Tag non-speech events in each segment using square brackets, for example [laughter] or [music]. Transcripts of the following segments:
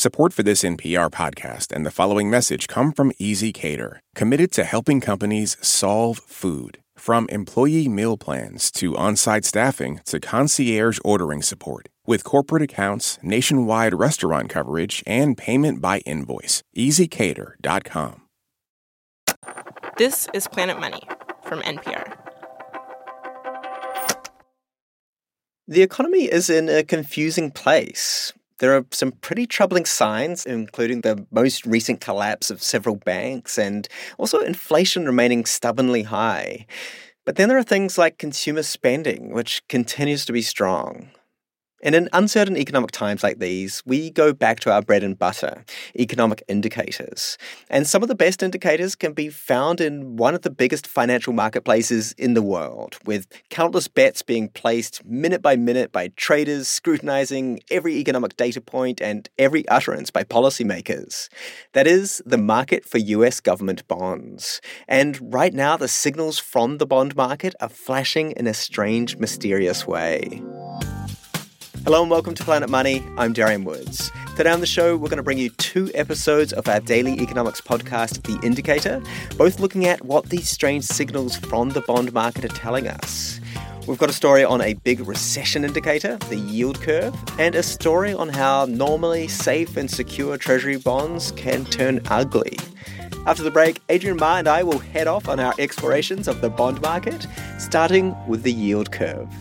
Support for this NPR podcast and the following message come from ezCater, committed to helping companies solve food. From employee meal plans to on site staffing to concierge ordering support. With corporate accounts, nationwide restaurant coverage, and payment by invoice. ezCater.com. This is Planet Money from NPR. The economy is in a confusing place. There are some pretty troubling signs, including the most recent collapse of several banks and also inflation remaining stubbornly high. But then there are things like consumer spending, which continues to be strong. And in uncertain economic times like these, we go back to our bread and butter, economic indicators. And some of the best indicators can be found in one of the biggest financial marketplaces in the world, with countless bets being placed minute by minute by traders scrutinizing every economic data point and every utterance by policymakers. That is the market for US government bonds. And right now, the signals from the bond market are flashing in a strange, mysterious way. Hello and welcome to Planet Money. I'm Darian Woods. Today on the show, we're going to bring you two episodes of our daily economics podcast, The Indicator, both looking at what these strange signals from the bond market are telling us. We've got a story on a big recession indicator, the yield curve, and a story on how normally safe and secure Treasury bonds can turn ugly. After the break, Adrian Ma and I will head off on our explorations of the bond market, starting with the yield curve.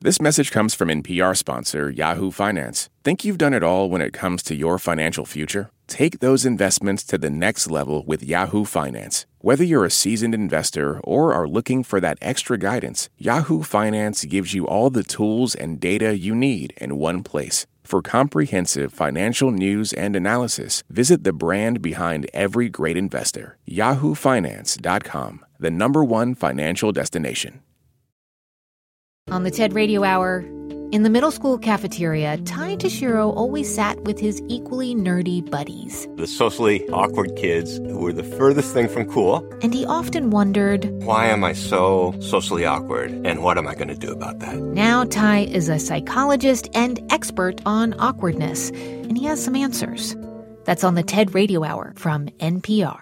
This message comes from NPR sponsor Yahoo Finance. Think you've done it all when it comes to your financial future? Take those investments to the next level with Yahoo Finance. Whether you're a seasoned investor or are looking for that extra guidance, Yahoo Finance gives you all the tools and data you need in one place. For comprehensive financial news and analysis, visit the brand behind every great investor, yahoofinance.com, the number one financial destination. On the TED Radio Hour, in the middle school cafeteria, Ty Tashiro always sat with his equally nerdy buddies. The socially awkward kids who were the furthest thing from cool. And he often wondered, Why am I so socially awkward? And what am I going to do about that? Now, Tai is a psychologist and expert on awkwardness, and he has some answers. That's on the TED Radio Hour from NPR.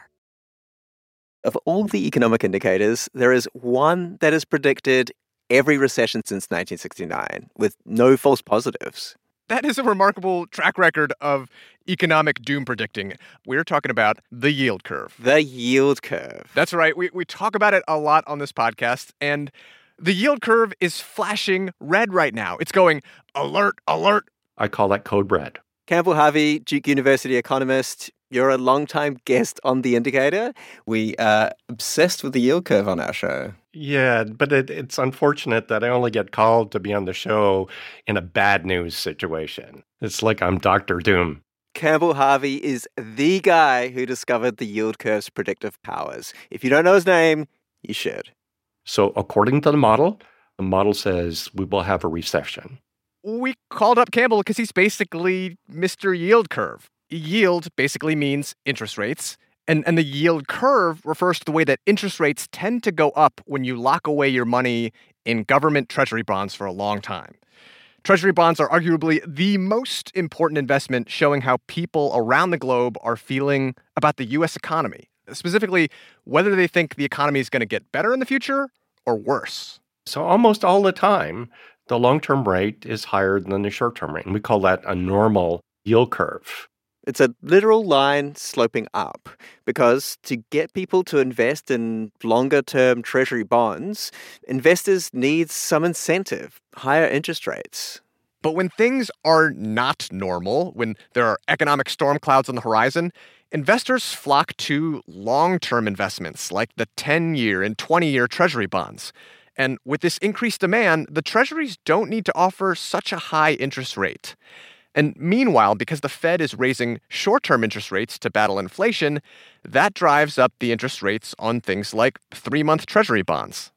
Of all the economic indicators, there is one that is predicted every recession since 1969 with no false positives. That is a remarkable track record of economic doom predicting. We're talking about the yield curve. The yield curve. That's right. We, we talk about it a lot on this podcast. And the yield curve is flashing red right now. It's going alert, alert. I call that code red. Campbell Harvey, Duke University economist. You're a long-time guest on The Indicator. We are obsessed with the yield curve on our show. Yeah, but it, it's unfortunate that I only get called to be on the show in a bad news situation. It's like I'm Doctor Doom. Campbell Harvey is the guy who discovered the yield curve's predictive powers. If you don't know his name, you should. So, according to the model, the model says we will have a recession. We called up Campbell because he's basically Mr. Yield Curve. Yield basically means interest rates. And, and the yield curve refers to the way that interest rates tend to go up when you lock away your money in government treasury bonds for a long time. Treasury bonds are arguably the most important investment showing how people around the globe are feeling about the US economy, specifically whether they think the economy is going to get better in the future or worse. So, almost all the time, the long term rate is higher than the short term rate. And we call that a normal yield curve. It's a literal line sloping up because to get people to invest in longer term treasury bonds, investors need some incentive, higher interest rates. But when things are not normal, when there are economic storm clouds on the horizon, investors flock to long term investments like the 10 year and 20 year treasury bonds. And with this increased demand, the treasuries don't need to offer such a high interest rate. And meanwhile, because the Fed is raising short term interest rates to battle inflation, that drives up the interest rates on things like three month Treasury bonds.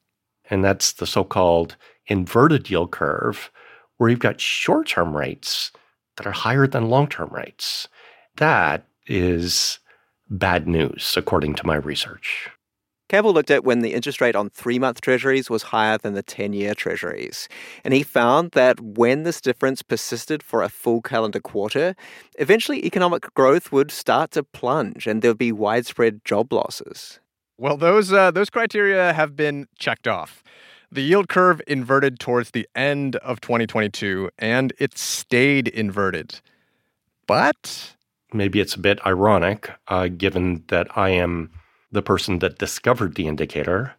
And that's the so called inverted yield curve, where you've got short term rates that are higher than long term rates. That is bad news, according to my research. Campbell looked at when the interest rate on three month treasuries was higher than the 10 year treasuries. And he found that when this difference persisted for a full calendar quarter, eventually economic growth would start to plunge and there would be widespread job losses. Well, those, uh, those criteria have been checked off. The yield curve inverted towards the end of 2022, and it stayed inverted. But. Maybe it's a bit ironic, uh, given that I am the person that discovered the indicator.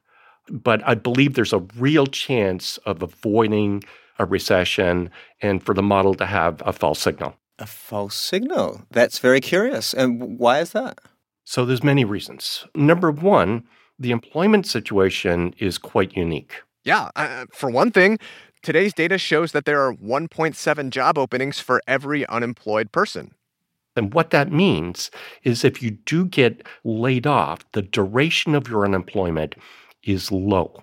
But I believe there's a real chance of avoiding a recession and for the model to have a false signal. A false signal? That's very curious. And why is that? So there's many reasons. Number one, the employment situation is quite unique. Yeah, uh, for one thing, today's data shows that there are 1.7 job openings for every unemployed person. And what that means is if you do get laid off, the duration of your unemployment is low.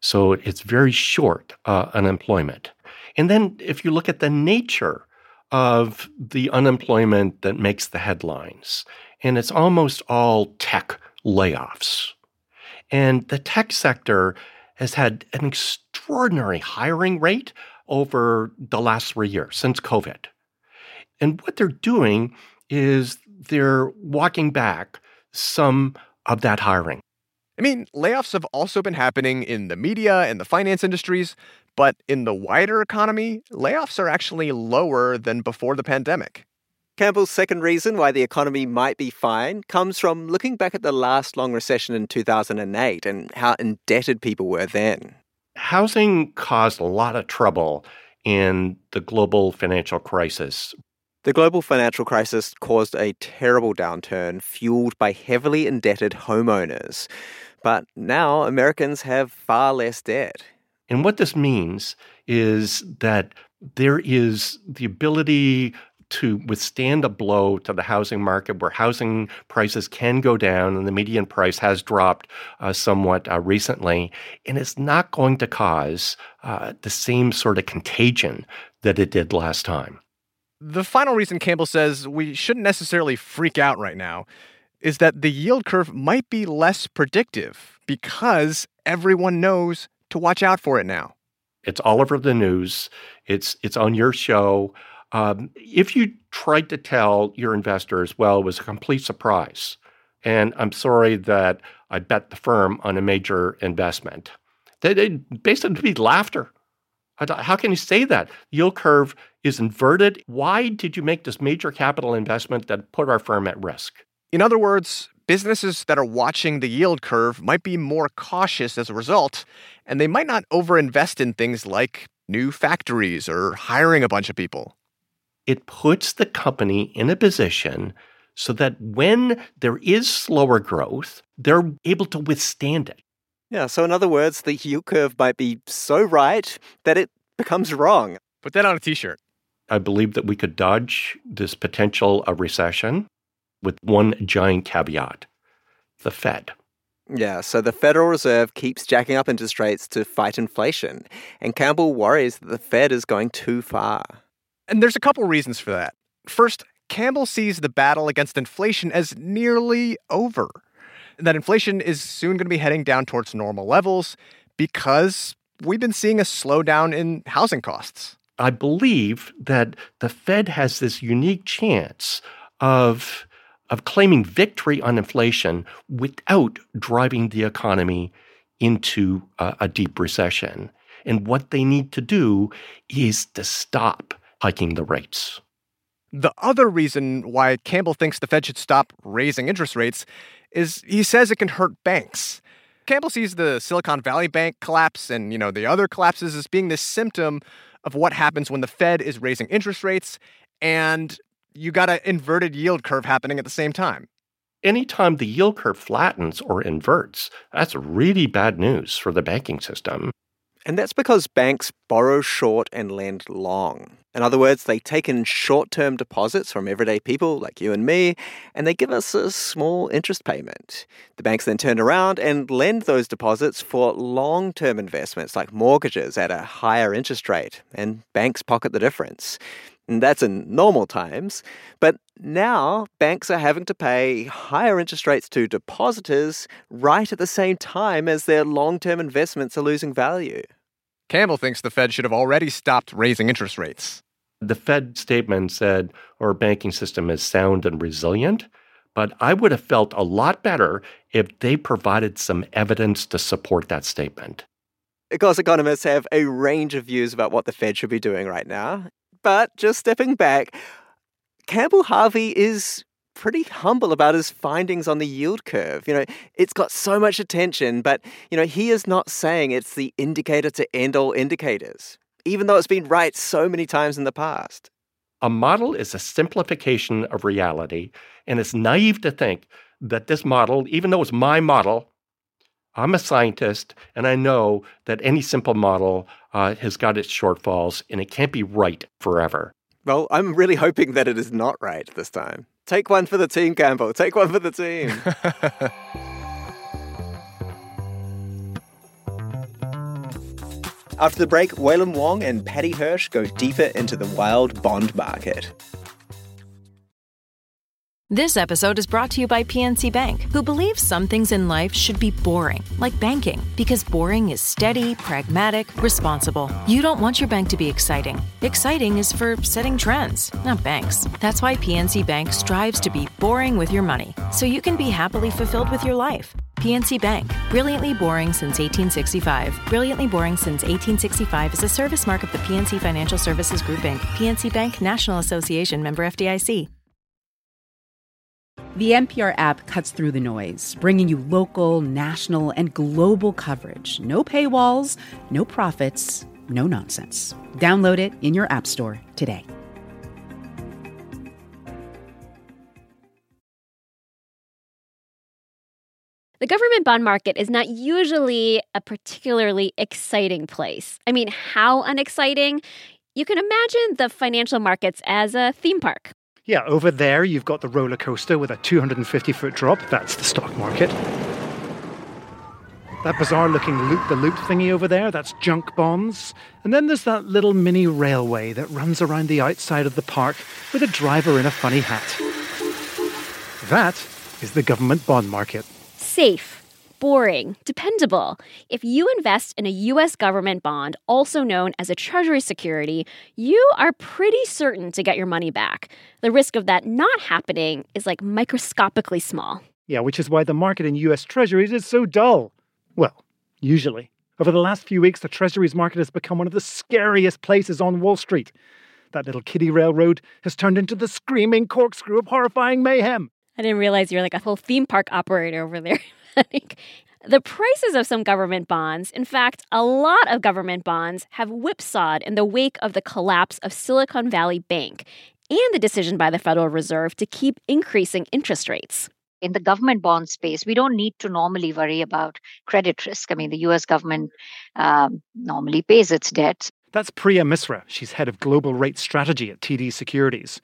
So it's very short uh, unemployment. And then if you look at the nature of the unemployment that makes the headlines, and it's almost all tech layoffs. And the tech sector has had an extraordinary hiring rate over the last three years since COVID. And what they're doing is they're walking back some of that hiring. I mean, layoffs have also been happening in the media and the finance industries, but in the wider economy, layoffs are actually lower than before the pandemic. Campbell's second reason why the economy might be fine comes from looking back at the last long recession in 2008 and how indebted people were then. Housing caused a lot of trouble in the global financial crisis. The global financial crisis caused a terrible downturn fueled by heavily indebted homeowners. But now Americans have far less debt. And what this means is that there is the ability to withstand a blow to the housing market where housing prices can go down and the median price has dropped uh, somewhat uh, recently. And it's not going to cause uh, the same sort of contagion that it did last time. The final reason Campbell says we shouldn't necessarily freak out right now is that the yield curve might be less predictive because everyone knows to watch out for it now. It's all over the news. It's it's on your show. Um, if you tried to tell your investors, well, it was a complete surprise, and I'm sorry that I bet the firm on a major investment, they, they basically be laughter. How can you say that? Yield curve is inverted. Why did you make this major capital investment that put our firm at risk? In other words, businesses that are watching the yield curve might be more cautious as a result, and they might not overinvest in things like new factories or hiring a bunch of people it puts the company in a position so that when there is slower growth, they're able to withstand it. Yeah, so in other words, the yield curve might be so right that it becomes wrong. Put that on a t shirt. I believe that we could dodge this potential of recession with one giant caveat the Fed. Yeah, so the Federal Reserve keeps jacking up interest rates to fight inflation, and Campbell worries that the Fed is going too far. And there's a couple reasons for that. First, Campbell sees the battle against inflation as nearly over. That inflation is soon going to be heading down towards normal levels because we've been seeing a slowdown in housing costs. I believe that the Fed has this unique chance of of claiming victory on inflation without driving the economy into a, a deep recession. And what they need to do is to stop hiking the rates. The other reason why Campbell thinks the Fed should stop raising interest rates is he says it can hurt banks. Campbell sees the Silicon Valley Bank collapse and, you know, the other collapses as being this symptom of what happens when the Fed is raising interest rates and you got an inverted yield curve happening at the same time. Anytime the yield curve flattens or inverts, that's really bad news for the banking system. And that's because banks borrow short and lend long. In other words, they take in short term deposits from everyday people like you and me, and they give us a small interest payment. The banks then turn around and lend those deposits for long term investments like mortgages at a higher interest rate, and banks pocket the difference. And that's in normal times. But now banks are having to pay higher interest rates to depositors right at the same time as their long term investments are losing value. Campbell thinks the Fed should have already stopped raising interest rates. The Fed statement said our banking system is sound and resilient, but I would have felt a lot better if they provided some evidence to support that statement. Of course, economists have a range of views about what the Fed should be doing right now. But just stepping back, Campbell Harvey is pretty humble about his findings on the yield curve. You know, it's got so much attention, but, you know, he is not saying it's the indicator to end all indicators, even though it's been right so many times in the past. A model is a simplification of reality, and it's naive to think that this model, even though it's my model, I'm a scientist, and I know that any simple model uh, has got its shortfalls, and it can't be right forever. Well, I'm really hoping that it is not right this time. Take one for the team, Campbell. Take one for the team. [laughs] After the break, Wailin Wong and Paddy Hirsch go deeper into the wild bond market. This episode is brought to you by PNC Bank, who believes some things in life should be boring, like banking, because boring is steady, pragmatic, responsible. You don't want your bank to be exciting. Exciting is for setting trends, not banks. That's why PNC Bank strives to be boring with your money, so you can be happily fulfilled with your life. PNC Bank, brilliantly boring since 1865. Brilliantly boring since 1865 is a service mark of the PNC Financial Services Group Inc., PNC Bank National Association member FDIC. The NPR app cuts through the noise, bringing you local, national, and global coverage. No paywalls, no profits, no nonsense. Download it in your App Store today. The government bond market is not usually a particularly exciting place. I mean, how unexciting? You can imagine the financial markets as a theme park. Yeah, over there you've got the roller coaster with a 250 foot drop. That's the stock market. That bizarre looking loop the loop thingy over there, that's junk bonds. And then there's that little mini railway that runs around the outside of the park with a driver in a funny hat. That is the government bond market. Safe, boring, dependable. If you invest in a US government bond, also known as a treasury security, you are pretty certain to get your money back. The risk of that not happening is like microscopically small. Yeah, which is why the market in US treasuries is so dull. Well, usually. Over the last few weeks, the treasuries market has become one of the scariest places on Wall Street. That little kiddie railroad has turned into the screaming corkscrew of horrifying mayhem. I didn't realize you're like a whole theme park operator over there. [laughs] the prices of some government bonds, in fact, a lot of government bonds, have whipsawed in the wake of the collapse of Silicon Valley Bank and the decision by the Federal Reserve to keep increasing interest rates. In the government bond space, we don't need to normally worry about credit risk. I mean, the US government um, normally pays its debt. That's Priya Misra. She's head of global rate strategy at TD Securities.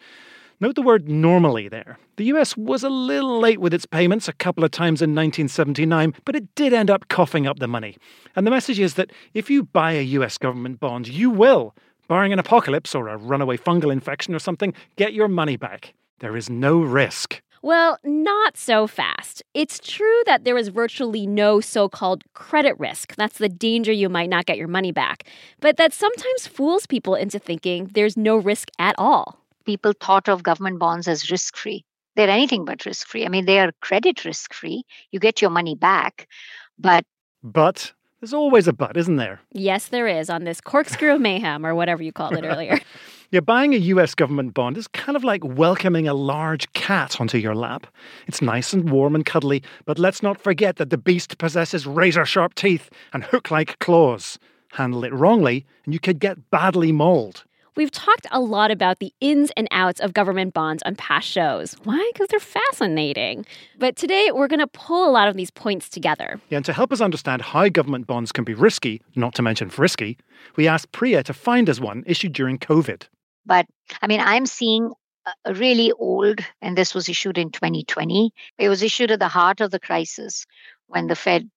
Note the word normally there. The US was a little late with its payments a couple of times in 1979, but it did end up coughing up the money. And the message is that if you buy a US government bond, you will, barring an apocalypse or a runaway fungal infection or something, get your money back. There is no risk. Well, not so fast. It's true that there is virtually no so called credit risk. That's the danger you might not get your money back. But that sometimes fools people into thinking there's no risk at all people thought of government bonds as risk free. They're anything but risk free. I mean, they are credit risk free. You get your money back, but. But there's always a but, isn't there? Yes, there is on this corkscrew mayhem or whatever you called it [laughs] earlier. Yeah, buying a US government bond is kind of like welcoming a large cat onto your lap. It's nice and warm and cuddly, but let's not forget that the beast possesses razor sharp teeth and hook like claws. Handle it wrongly, and you could get badly mauled. We've talked a lot about the ins and outs of government bonds on past shows. Why? Because they're fascinating. But today, we're going to pull a lot of these points together. Yeah, and to help us understand how government bonds can be risky, not to mention frisky, we asked Priya to find us one issued during COVID. But I mean, I'm seeing a really old, and this was issued in 2020. It was issued at the heart of the crisis when the Fed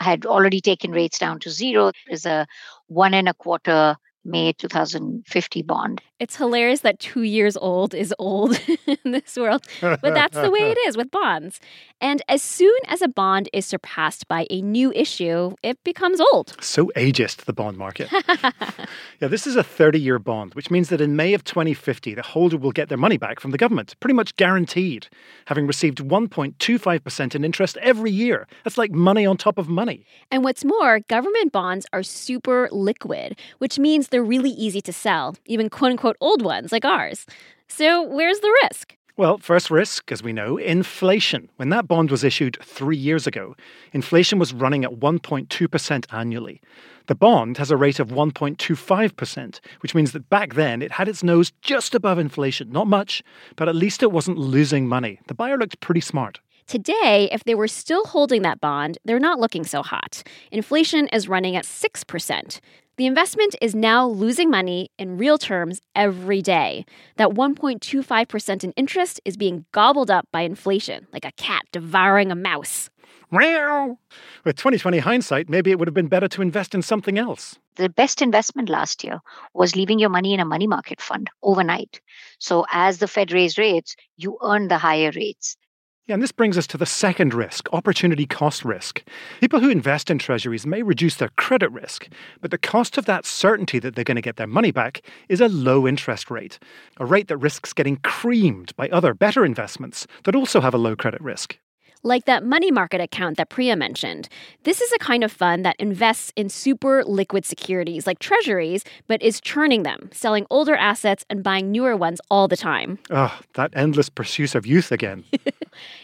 had already taken rates down to zero. There's a one and a quarter May 2050 bond. It's hilarious that two years old is old [laughs] in this world, but that's the way it is with bonds. And as soon as a bond is surpassed by a new issue, it becomes old. So ageist, the bond market. [laughs] yeah, this is a 30 year bond, which means that in May of 2050, the holder will get their money back from the government, pretty much guaranteed, having received 1.25% in interest every year. That's like money on top of money. And what's more, government bonds are super liquid, which means they're really easy to sell, even quote unquote old ones like ours. So, where's the risk? Well, first risk, as we know, inflation. When that bond was issued three years ago, inflation was running at 1.2% annually. The bond has a rate of 1.25%, which means that back then it had its nose just above inflation. Not much, but at least it wasn't losing money. The buyer looked pretty smart. Today, if they were still holding that bond, they're not looking so hot. Inflation is running at 6%. The investment is now losing money in real terms every day. That 1.25% in interest is being gobbled up by inflation, like a cat devouring a mouse. Meow. With 2020 hindsight, maybe it would have been better to invest in something else. The best investment last year was leaving your money in a money market fund overnight. So as the Fed raised rates, you earned the higher rates. Yeah, and this brings us to the second risk opportunity cost risk. People who invest in treasuries may reduce their credit risk, but the cost of that certainty that they're going to get their money back is a low interest rate, a rate that risks getting creamed by other better investments that also have a low credit risk like that money market account that Priya mentioned. This is a kind of fund that invests in super liquid securities like treasuries, but is churning them, selling older assets and buying newer ones all the time. Oh, that endless pursuit of youth again. [laughs]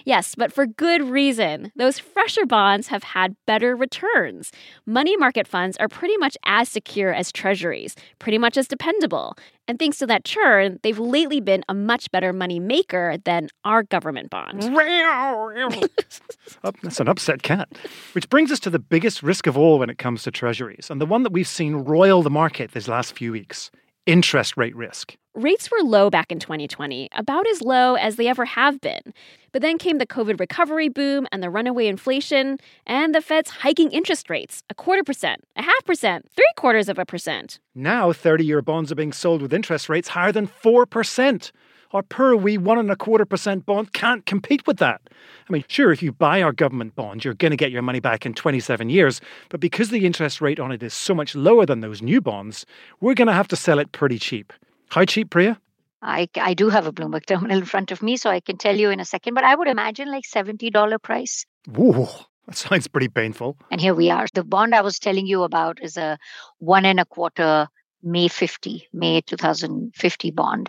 yes, but for good reason. Those fresher bonds have had better returns. Money market funds are pretty much as secure as treasuries, pretty much as dependable. And thanks to that churn, they've lately been a much better money maker than our government bond. [laughs] oh, that's an upset cat. Which brings us to the biggest risk of all when it comes to treasuries, and the one that we've seen roil the market these last few weeks interest rate risk. Rates were low back in 2020, about as low as they ever have been. But then came the COVID recovery boom and the runaway inflation, and the Fed's hiking interest rates a quarter percent, a half percent, three quarters of a percent. Now, 30 year bonds are being sold with interest rates higher than 4%. Our poor wee one and a quarter percent bond can't compete with that. I mean, sure, if you buy our government bond, you're going to get your money back in 27 years, but because the interest rate on it is so much lower than those new bonds, we're going to have to sell it pretty cheap. How cheap, Priya? I, I do have a Bloomberg [laughs] terminal in front of me, so I can tell you in a second, but I would imagine like $70 price. Ooh, [laughs] that sounds pretty painful. And here we are. The bond I was telling you about is a one and a quarter May 50, May 2050 bond.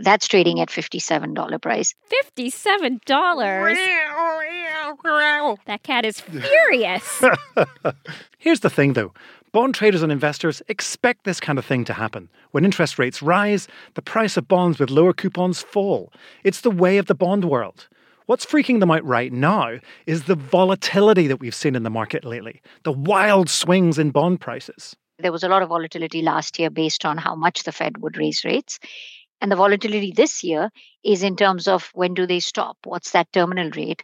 That's trading at $57 price. $57? [laughs] that cat is furious. Here's the thing though Bond traders and investors expect this kind of thing to happen. When interest rates rise, the price of bonds with lower coupons fall. It's the way of the bond world. What's freaking them out right now is the volatility that we've seen in the market lately, the wild swings in bond prices. There was a lot of volatility last year based on how much the Fed would raise rates. And the volatility this year is in terms of when do they stop? What's that terminal rate?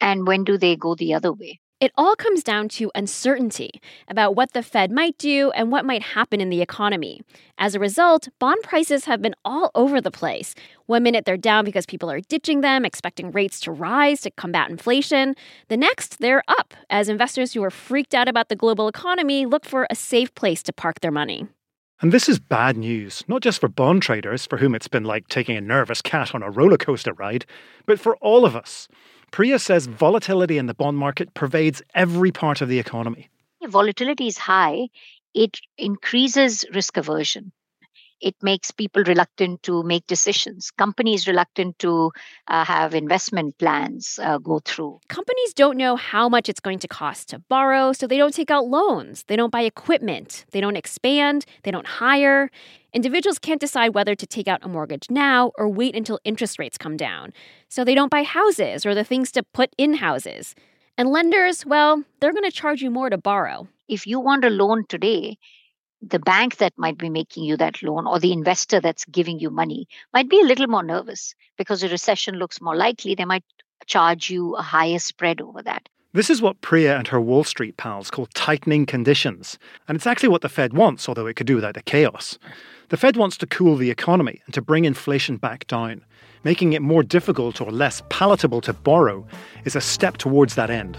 And when do they go the other way? It all comes down to uncertainty about what the Fed might do and what might happen in the economy. As a result, bond prices have been all over the place. One minute they're down because people are ditching them, expecting rates to rise to combat inflation. The next, they're up as investors who are freaked out about the global economy look for a safe place to park their money. And this is bad news, not just for bond traders, for whom it's been like taking a nervous cat on a roller coaster ride, but for all of us. Priya says volatility in the bond market pervades every part of the economy. Volatility is high, it increases risk aversion. It makes people reluctant to make decisions. Companies reluctant to uh, have investment plans uh, go through. Companies don't know how much it's going to cost to borrow, so they don't take out loans. They don't buy equipment. They don't expand. They don't hire. Individuals can't decide whether to take out a mortgage now or wait until interest rates come down. So they don't buy houses or the things to put in houses. And lenders, well, they're going to charge you more to borrow. If you want a loan today, the bank that might be making you that loan or the investor that's giving you money might be a little more nervous because a recession looks more likely. They might charge you a higher spread over that. This is what Priya and her Wall Street pals call tightening conditions. And it's actually what the Fed wants, although it could do without the chaos. The Fed wants to cool the economy and to bring inflation back down. Making it more difficult or less palatable to borrow is a step towards that end.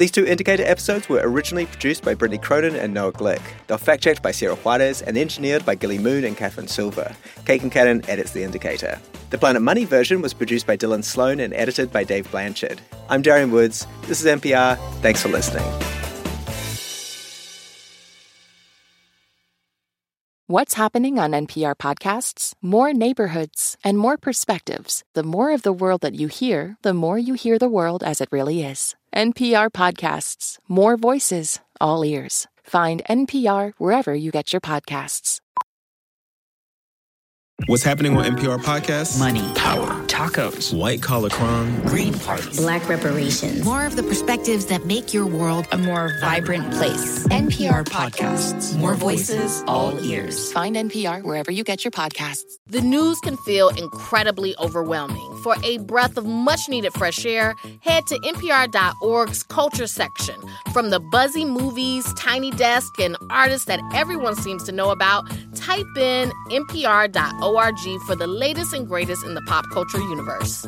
These two Indicator episodes were originally produced by Brittany Cronin and Noah Glick. They're fact checked by Sierra Juarez and engineered by Gilly Moon and Katherine Silva. Kate Concannon edits The Indicator. The Planet Money version was produced by Dylan Sloan and edited by Dave Blanchard. I'm Darian Woods. This is NPR. Thanks for listening. What's happening on NPR podcasts? More neighborhoods and more perspectives. The more of the world that you hear, the more you hear the world as it really is. NPR podcasts, more voices, all ears. Find NPR wherever you get your podcasts. What's happening on NPR podcasts? Money, power, tacos, white collar crime, green parties, black reparations. More of the perspectives that make your world a more vibrant place. NPR podcasts, more voices, all ears. Find NPR wherever you get your podcasts. The news can feel incredibly overwhelming. For a breath of much needed fresh air, head to NPR.org's culture section. From the buzzy movies, tiny desk, and artists that everyone seems to know about, type in NPR.org for the latest and greatest in the pop culture universe.